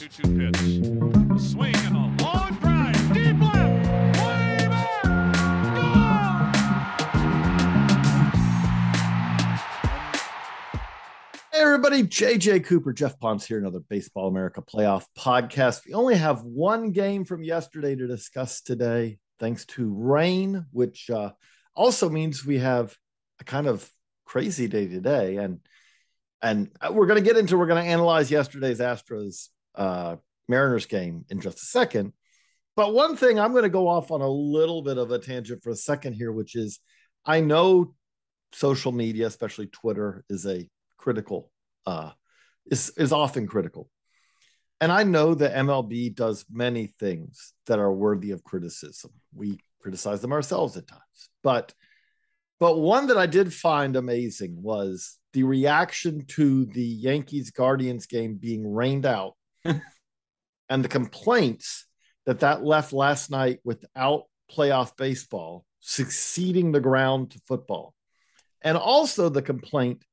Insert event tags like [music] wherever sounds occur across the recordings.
2 2 pitch. A swing and a long drive. Deep left. Way back. Hey everybody, JJ Cooper, Geoff Pontes here, another Baseball America playoff podcast. We only have one game from yesterday to discuss today, thanks to rain, which uh, also means we have a kind of crazy day today. And and we're going to get into we're going to analyze yesterday's Astros uh, Mariners game in just a second. But one thing I'm going to go off on a little bit of a tangent for a second here, which is I know social media, especially Twitter, is a critical uh, is is often critical. And I know that MLB does many things that are worthy of criticism. We criticize them ourselves at times. But but one that I did find amazing was the reaction to the Yankees Guardians game being rained out [laughs] and the complaints that that left last night without playoff baseball succeeding the ground to football. And also the complaint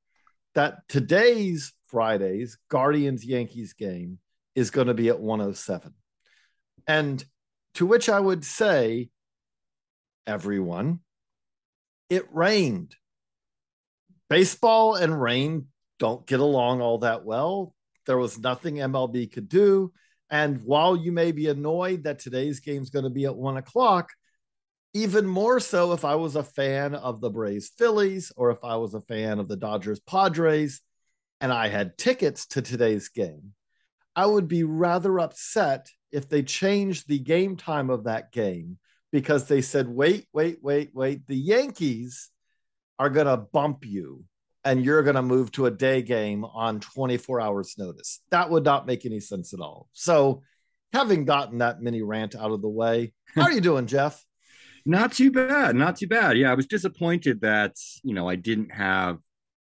that today's Friday's Guardians Yankees game is going to be at 107. And to which I would say, everyone, it rained. Baseball and rain don't get along all that well. There was nothing MLB could do. And while you may be annoyed that today's game is going to be at one o'clock, even more so if I was a fan of the Braves Phillies or if I was a fan of the Dodgers Padres and I had tickets to today's game, I would be rather upset if they changed the game time of that game because they said, wait, wait, wait, wait, the Yankees are going to bump you and you're going to move to a day game on 24 hours notice. That would not make any sense at all. So, having gotten that mini rant out of the way, how are you doing, [laughs] Geoff? Not too bad. Not too bad. Yeah, I was disappointed that, you know, I didn't have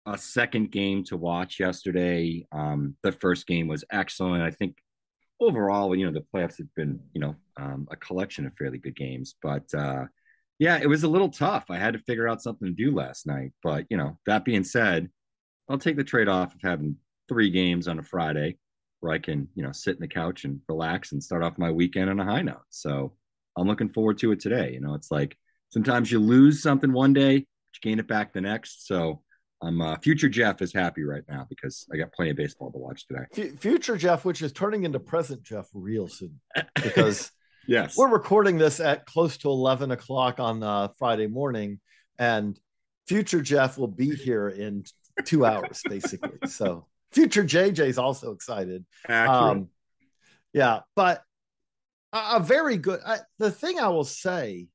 a second game to watch yesterday. Um, the first game was excellent. I think overall, you know, the playoffs have been, you know, um, a collection of fairly good games. But uh, yeah, it was a little tough. I had to figure out something to do last night. But, you know, that being said, I'll take the trade off of having three games on a Friday where I can, you know, sit in the couch and relax and start off my weekend on a high note. So I'm looking forward to it today. You know, it's like sometimes you lose something one day, but you gain it back the next. So I'm uh, future Geoff is happy right now because I got plenty of baseball to watch today. Future Geoff, which is turning into present Geoff real soon, because yes, we're recording this at close to 11 o'clock on uh, Friday morning, and future Geoff will be here in two hours, basically. [laughs] so future JJ is also excited. Um, yeah, but a, a very good. I, the thing I will say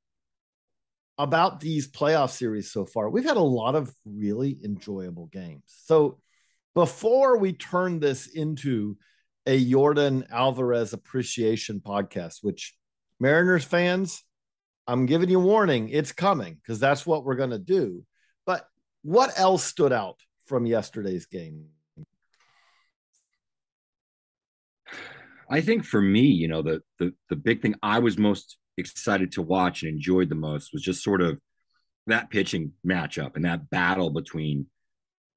about these playoff series so far, we've had a lot of really enjoyable games. So before we turn this into a Yordan Alvarez appreciation podcast, which Mariners fans, I'm giving you warning, it's coming because that's what we're going to do. But what else stood out from yesterday's game? I think for me, you know, the the the big thing I was most excited to watch and enjoyed the most was just sort of that pitching matchup and that battle between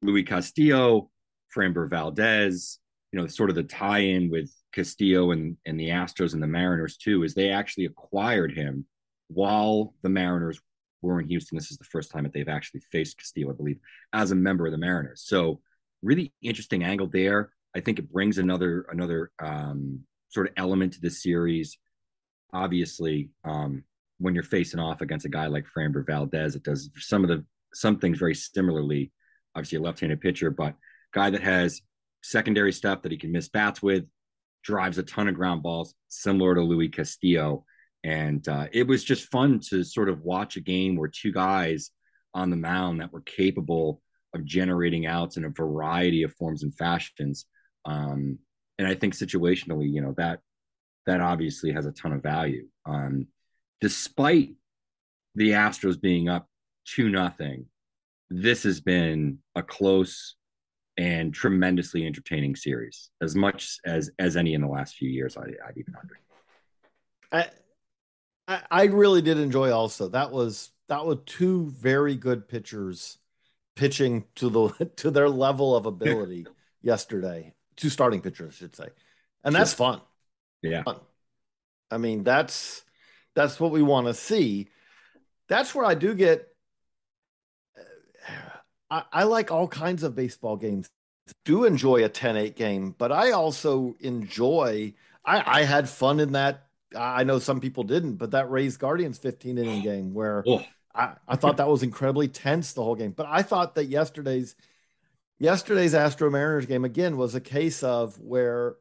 Luis Castillo, Framber Valdez, you know, sort of the tie-in with Castillo and, and the Astros and the Mariners too, is they actually acquired him while the Mariners were in Houston. This is the first time that they've actually faced Castillo, I believe, as a member of the Mariners. So really interesting angle there. I think it brings another another um, sort of element to the series obviously um, when you're facing off against a guy like Framber Valdez, it does some of the some things very similarly. Obviously, a left-handed pitcher, but guy that has secondary stuff that he can miss bats with, drives a ton of ground balls, similar to Luis Castillo. And uh, it was just fun to sort of watch a game where two guys on the mound that were capable of generating outs in a variety of forms and fashions. Um, and I think situationally, you know, that that obviously has a ton of value. Um, despite the Astros being up two nothing, this has been a close and tremendously entertaining series, as much as as any in the last few years. I, would even argue. I, I really did enjoy also that was that was two very good pitchers pitching to the [laughs] to their level of ability [laughs] yesterday. Two starting pitchers, I should say and that's fun. Yeah. Fun. I mean, that's that's what we want to see. That's where I do get. I, I like all kinds of baseball games. Do enjoy a 10-8 game, but I also enjoy. I, I had fun in that. I know some people didn't, but that Rays Guardians 15 inning [gasps] game where Oh, I, I thought that was incredibly tense the whole game. But I thought that yesterday's yesterday's Astro Mariners game again was a case of where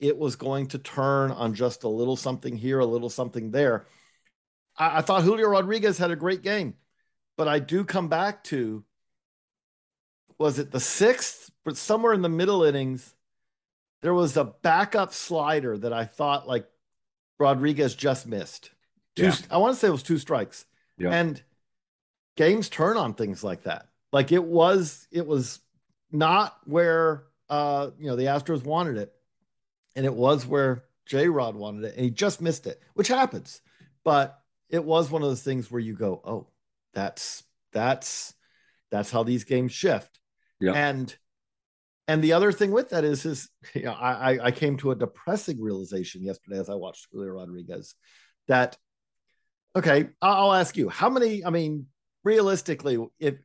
it was going to turn on just a little something here, a little something there. I, I thought Julio Rodriguez had a great game, but I do come back to was it the sixth, but somewhere in the middle innings, there was a backup slider that I thought like Rodriguez just missed. Two, Yeah. I want to say it was two strikes. Yeah. And games turn on things like that. Like it was, it was not where uh, you know, the Astros wanted it. And it was where J Rod wanted it, and he just missed it, which happens. But it was one of those things where you go, Oh, that's that's that's how these games shift. Yeah. And and the other thing with that is, is you know, I I- came to a depressing realization yesterday as I watched Julio Rodriguez that okay, I'll ask you how many. I mean, realistically, if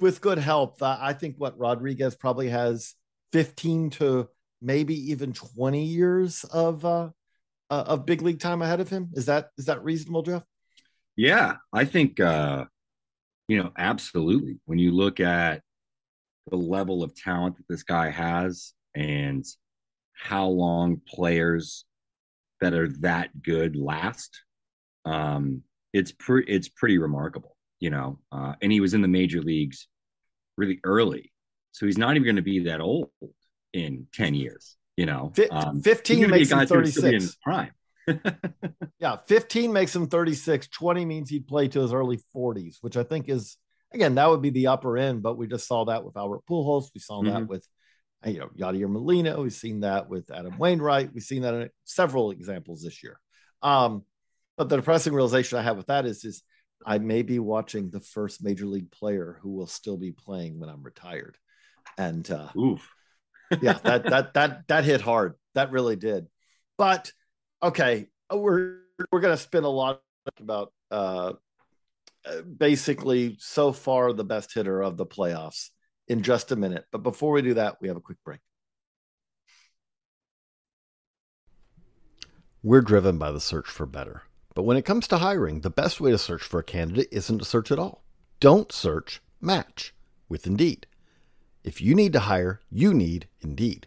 with good help, uh, I think what Rodriguez probably has fifteen to maybe even twenty years of uh, uh, of big league time ahead of him. Is that is that reasonable, Geoff? Yeah, I think uh, you know, absolutely. When you look at the level of talent that this guy has and how long players that are that good last, um, it's pretty it's pretty remarkable, you know. Uh, and he was in the major leagues really early, so he's not even going to be that old in ten years, you know. Um, Fifteen gonna be a makes him guy that's gonna thirty still be in prime. [laughs] Yeah, 15 makes him 36. 20 means he'd play to his early 40s, which I think is again that would be the upper end. But we just saw that with Albert Pujols. We saw that with you know Yadier Molina. We've seen that with Adam Wainwright. We've seen that in several examples this year. Um, but the depressing realization I have with that is is I may be watching the first major league player who will still be playing when I'm retired, and uh, Oof. [laughs] yeah, that that that that hit hard. That really did. But okay, we're we're gonna spend a lot about uh, basically so far the best hitter of the playoffs in just a minute. But before we do that, we have a quick break. We're driven by the search for better. But when it comes to hiring, the best way to search for a candidate isn't to search at all. Don't search, match with Indeed. If you need to hire, you need Indeed.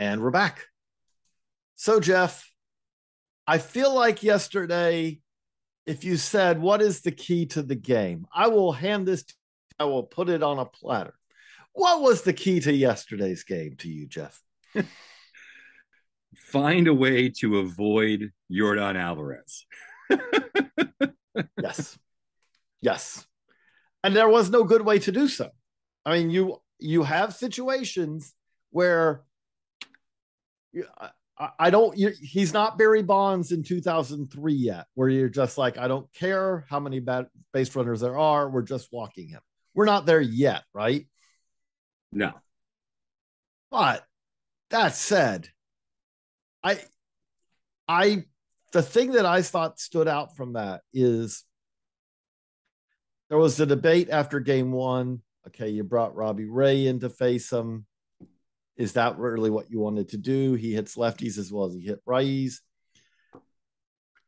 And we're back. So, Geoff, I feel like yesterday, if you said, What is the key to the game? I will hand this, to, I will put it on a platter. What was the key to yesterday's game to you, Geoff? [laughs] Find a way to avoid Yordan Alvarez. [laughs] yes. Yes. And there was no good way to do so. I mean, you you have situations where I, I don't he's not Barry Bonds in 2003 yet where you're just like I don't care how many bad base runners there are, we're just walking him. We're not there yet, right? No. But that said, I I the thing that I thought stood out from that is there was a debate after game one. Okay, you brought Robbie Ray in to face him. Is that really what you wanted to do? He hits lefties as well as he hit righties.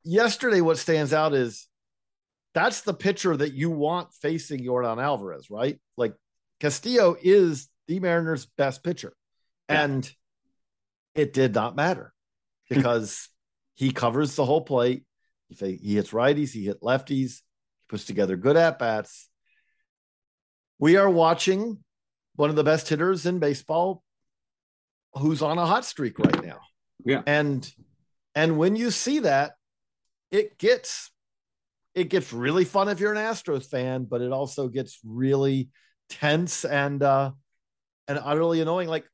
Yesterday, what stands out is that's the pitcher that you want facing Yordan Alvarez, right? Like Castillo is the Mariners' best pitcher. Yeah. And it did not matter [laughs] because he covers the whole plate. He, he hits righties, he hit lefties, he puts together good at bats. We are watching one of the best hitters in baseball who's on a hot streak right now. Yeah. And and when you see that, it gets it gets really fun if you're an Astros fan, but it also gets really tense and uh and utterly annoying. Like,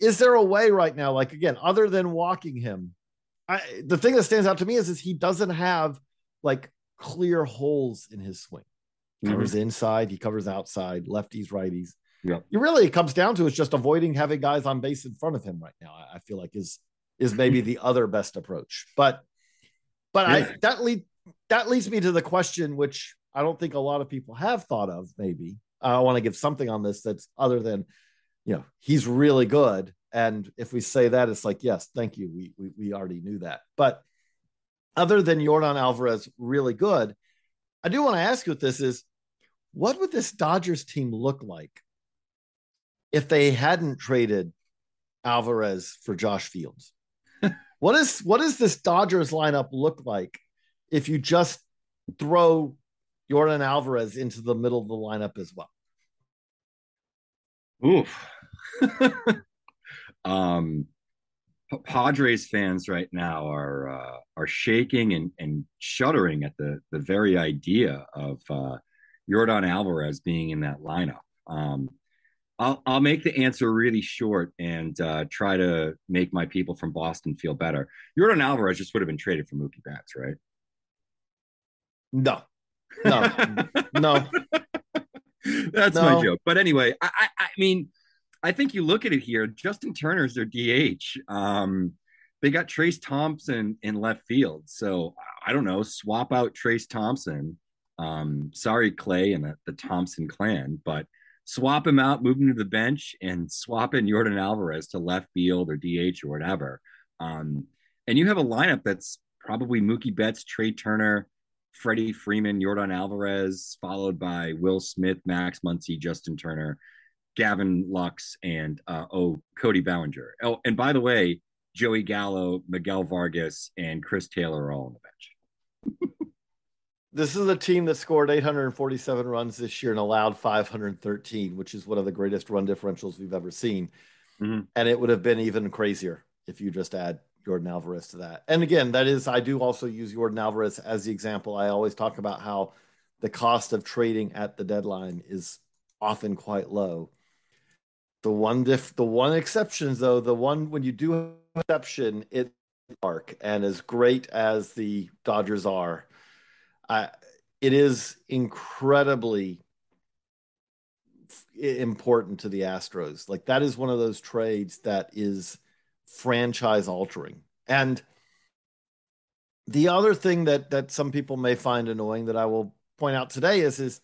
is there a way right now, like again, other than walking him? I, the thing that stands out to me is, is he doesn't have like clear holes in his swing. He covers mm-hmm. inside, he covers outside, lefties, righties. Yeah. You really it comes down to is just avoiding having guys on base in front of him right now. I, feel like is is maybe mm-hmm. the other best approach. But but yeah. I that lead that leads me to the question which I don't think a lot of people have thought of. Maybe I want to give something on this that's other than you know he's really good. And if we say that, it's like yes, thank you. We we, we already knew that. But other than Yordan Alvarez, really good. I do want to ask you what this is. What would this Dodgers team look like if they hadn't traded Alvarez for Josh Fields. [laughs] what is what does this Dodgers lineup look like if you just throw Yordan Alvarez into the middle of the lineup as well? Oof. [laughs] um Padres fans right now are uh, are shaking and, and shuddering at the the very idea of uh, Yordan Alvarez being in that lineup. Um, I'll I'll make the answer really short and uh, try to make my people from Boston feel better. Yordan Alvarez just would have been traded for Mookie Betts, right? No, no, [laughs] no. That's no. my joke. But anyway, I, I, I mean, I think you look at it here. Justin Turner's their DH. Um, they got Trayce Thompson in left field, so I don't know. Swap out Trayce Thompson. Um, sorry, Klay and the, the Thompson clan, but swap him out, move him to the bench, and swap in Yordan Alvarez to left field or DH or whatever. Um, and you have a lineup that's probably Mookie Betts, Trea Turner, Freddie Freeman, Yordan Alvarez, followed by Will Smith, Max Muncy, Justin Turner, Gavin Lux, and uh, oh, Cody Bellinger. Oh, and by the way, Joey Gallo, Miguel Vargas, and Chris Taylor are all on the bench. [laughs] this is a team that scored 847 runs this year and allowed 513, which is one of the greatest run differentials we've ever seen. Mm-hmm. And it would have been even crazier if you just add Yordan Alvarez to that. And again, that is, I do also use Yordan Alvarez as the example. I always talk about how the cost of trading at the deadline is often quite low. The one diff, the one exception though, the one when you do exception, it arc and as great as the Dodgers are, It is incredibly important to the Astros. Like that is one of those trades that is franchise altering. And the other thing that that some people may find annoying that I will point out today is is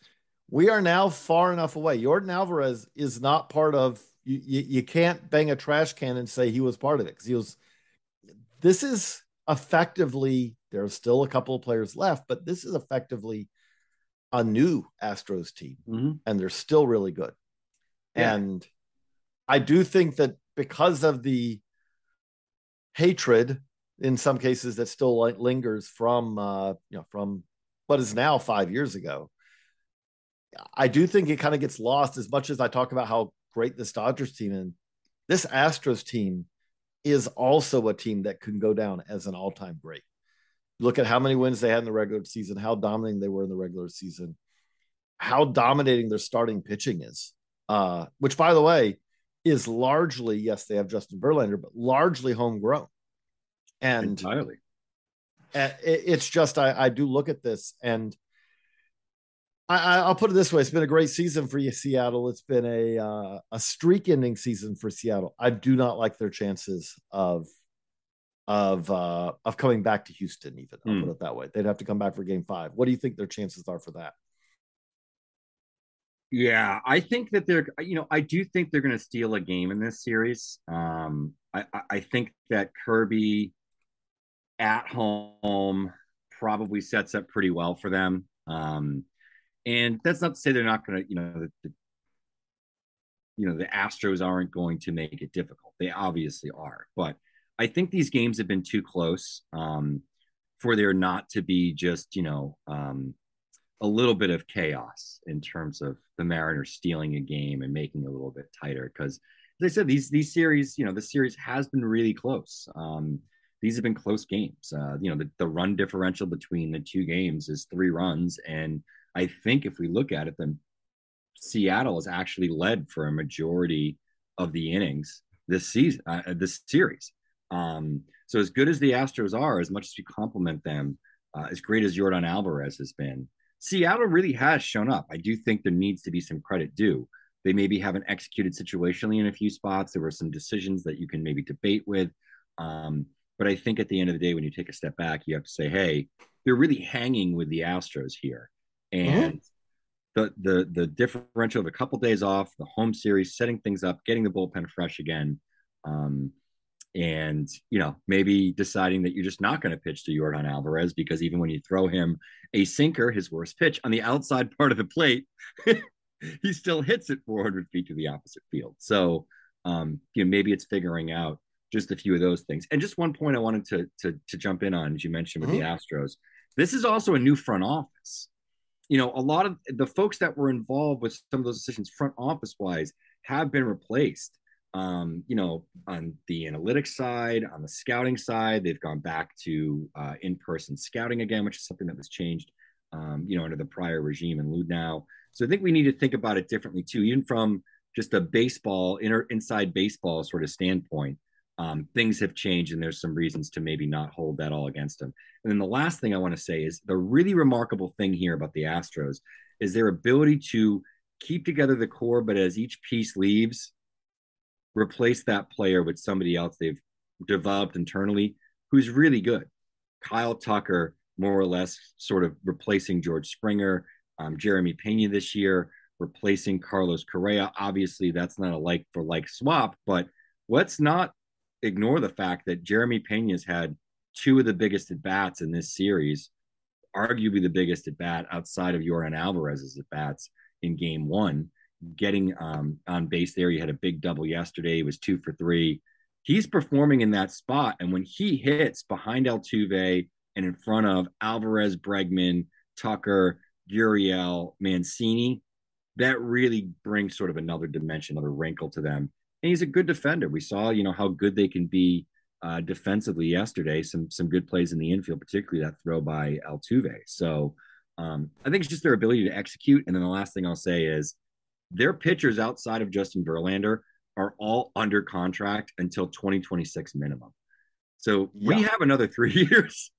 we are now far enough away. Yordan Alvarez is not part of you, you, you can't bang a trash can and say he was part of it because he was this is effectively there's still a couple of players left, but this is effectively a new Astros team, mm-hmm. and they're still really good. Yeah. And I do think that because of the hatred in some cases that still lingers from uh, you know from what is now five years ago, I do think it kind of gets lost as much as I talk about how great this Dodgers team and this Astros team is also a team that can go down as an all-time great. Look at how many wins they had in the regular season, how dominating they were in the regular season, how dominating their starting pitching is. Uh, which, by the way, is largely yes, they have Justin Verlander, but largely homegrown. And entirely, it's just I, I do look at this and I, will put it this way: it's been a great season for you, Seattle. It's been a uh, a streak-ending season for Seattle. I do not like their chances of of uh, of coming back to Houston. Even I'll mm. put it that way. They'd have to come back for Game Five. What do you think their chances are for that? Yeah, I think that they're. You know, I do think they're going to steal a game in this series. Um, I, I think that Kirby at home probably sets up pretty well for them. Um, and that's not to say they're not going to, you know, the, the, you know, the Astros aren't going to make it difficult. They obviously are, but I think these games have been too close um, for there not to be just, you know, um, a little bit of chaos in terms of the Mariners stealing a game and making it a little bit tighter. Because, as I said, these these series, you know, the series has been really close. Um, these have been close games. Uh, you know, the, the run differential between the two games is three runs, and I think if we look at it, then Seattle has actually led for a majority of the innings this season, uh, this series. Um, so as good as the Astros are, as much as we compliment them, uh, as great as Yordan Alvarez has been, Seattle really has shown up. I do think there needs to be some credit due. They maybe haven't executed situationally in a few spots. There were some decisions that you can maybe debate with. Um, but I think at the end of the day, when you take a step back, you have to say, hey, they're really hanging with the Astros here. Mm-hmm. And mm-hmm. the the the differential of a couple days off, the home series, setting things up, getting the bullpen fresh again. Um, and you know maybe deciding that you're just not going to pitch to Yordan Alvarez because even when you throw him a sinker, his worst pitch on the outside [laughs] part of the plate, he still hits it 400 feet to the opposite field. So um, you know maybe it's figuring out just a few of those things. And just one point I wanted to to, to jump in on, as you mentioned with mm-hmm. the Astros, this is also a new front office. You know, a lot of the folks that were involved with some of those decisions, front office wise, have been replaced. Um, you know, on the analytics side, on the scouting side, they've gone back to uh, in-person scouting again, which is something that was changed, um, you know, under the prior regime in Luhnow. So I think we need to think about it differently too, even from just a baseball, inner inside baseball sort of standpoint um, things have changed and there's some reasons to maybe not hold that all against them. And then the last thing I want to say is the really remarkable thing here about the Astros is their ability to keep together the core, but as each piece leaves, replace that player with somebody else they've developed internally who's really good. Kyle Tucker, more or less, sort of replacing George Springer, um, Jeremy Pena this year, replacing Carlos Correa. Obviously, that's not a like for like swap, but let's not ignore the fact that Jeremy Pena's had two of the biggest at bats in this series, arguably the biggest at bat outside of Yordan Alvarez's at bats in game one. Getting um, on base there, he had a big double yesterday. He was two for three. He's performing in that spot. And when he hits behind Altuve and in front of Alvarez, Bregman, Tucker, Gurriel, Mancini, that really brings sort of another dimension, another wrinkle to them and he's a good defender. We saw, you know, how good they can be uh, defensively yesterday. Some some good plays in the infield, particularly that throw by Altuve. So um, I think it's just their ability to execute. And then the last thing I'll say is their pitchers outside of Justin Verlander are all under contract until 2026 minimum. So yeah. we have another [laughs] three years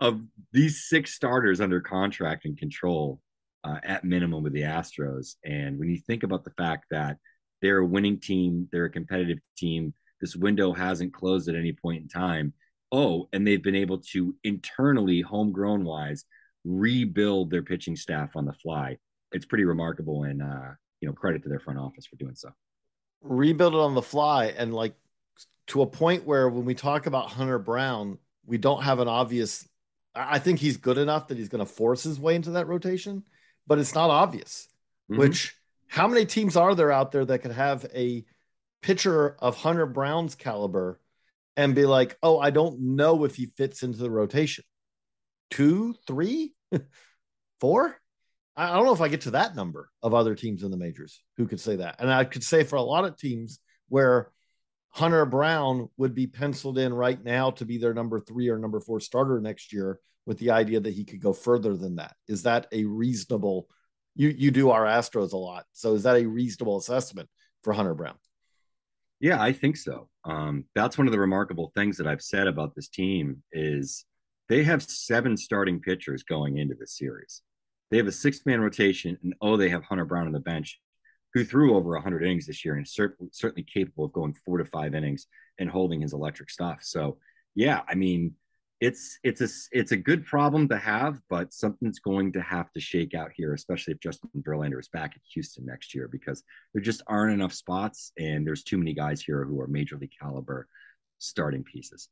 of these six starters under contract and control uh, at minimum with the Astros. And when you think about the fact that they're a winning team, they're a competitive team. This window hasn't closed at any point in time. Oh, and they've been able to internally, homegrown wise, rebuild their pitching staff on the fly. It's pretty remarkable, and uh, you know, credit to their front office for doing so. Rebuild it on the fly, and like to a point where when we talk about Hunter Brown, we don't have an obvious. I think he's good enough that he's going to force his way into that rotation, but it's not obvious, mm-hmm. which how many teams are there out there that could have a pitcher of Hunter Brown's caliber and be like, oh, I don't know if he fits into the rotation? Two, three, [laughs] four? I don't know if I get to that number of other teams in the majors who could say that. And I could say for a lot of teams where Hunter Brown would be penciled in right now to be their number three or number four starter next year with the idea that he could go further than that. Is that a reasonable you you do our Astros a lot. So is that a reasonable assessment for Hunter Brown? Yeah, I think so. Um, that's one of the remarkable things that I've said about this team is they have seven starting pitchers going into this series. they have a six man rotation, and oh, they have Hunter Brown on the bench, who threw over 100 innings this year and cer- certainly capable of going four to five innings and holding his electric stuff. So, yeah, I mean, it's it's a it's a good problem to have, but something's going to have to shake out here, especially if Justin Verlander is back at Houston next year, because there just aren't enough spots, and there's too many guys here who are major league caliber starting pieces.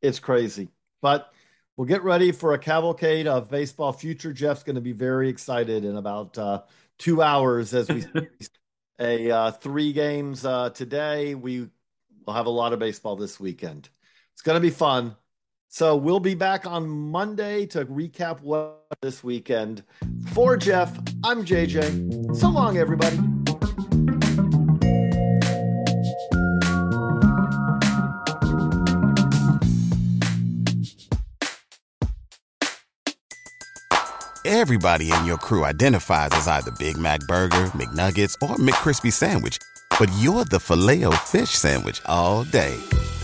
It's crazy, but we'll get ready for a cavalcade of baseball future. Geoff's going to be very excited in about uh, two hours as we [laughs] a uh, three games uh, today. We will have a lot of baseball this weekend. It's going to be fun. So we'll be back on Monday to recap what this weekend. For Geoff, I'm JJ. So long, everybody. Everybody in your crew identifies as either Big Mac Burger, McNuggets, or McCrispy Sandwich. But you're the Filet-O-Fish Sandwich all day.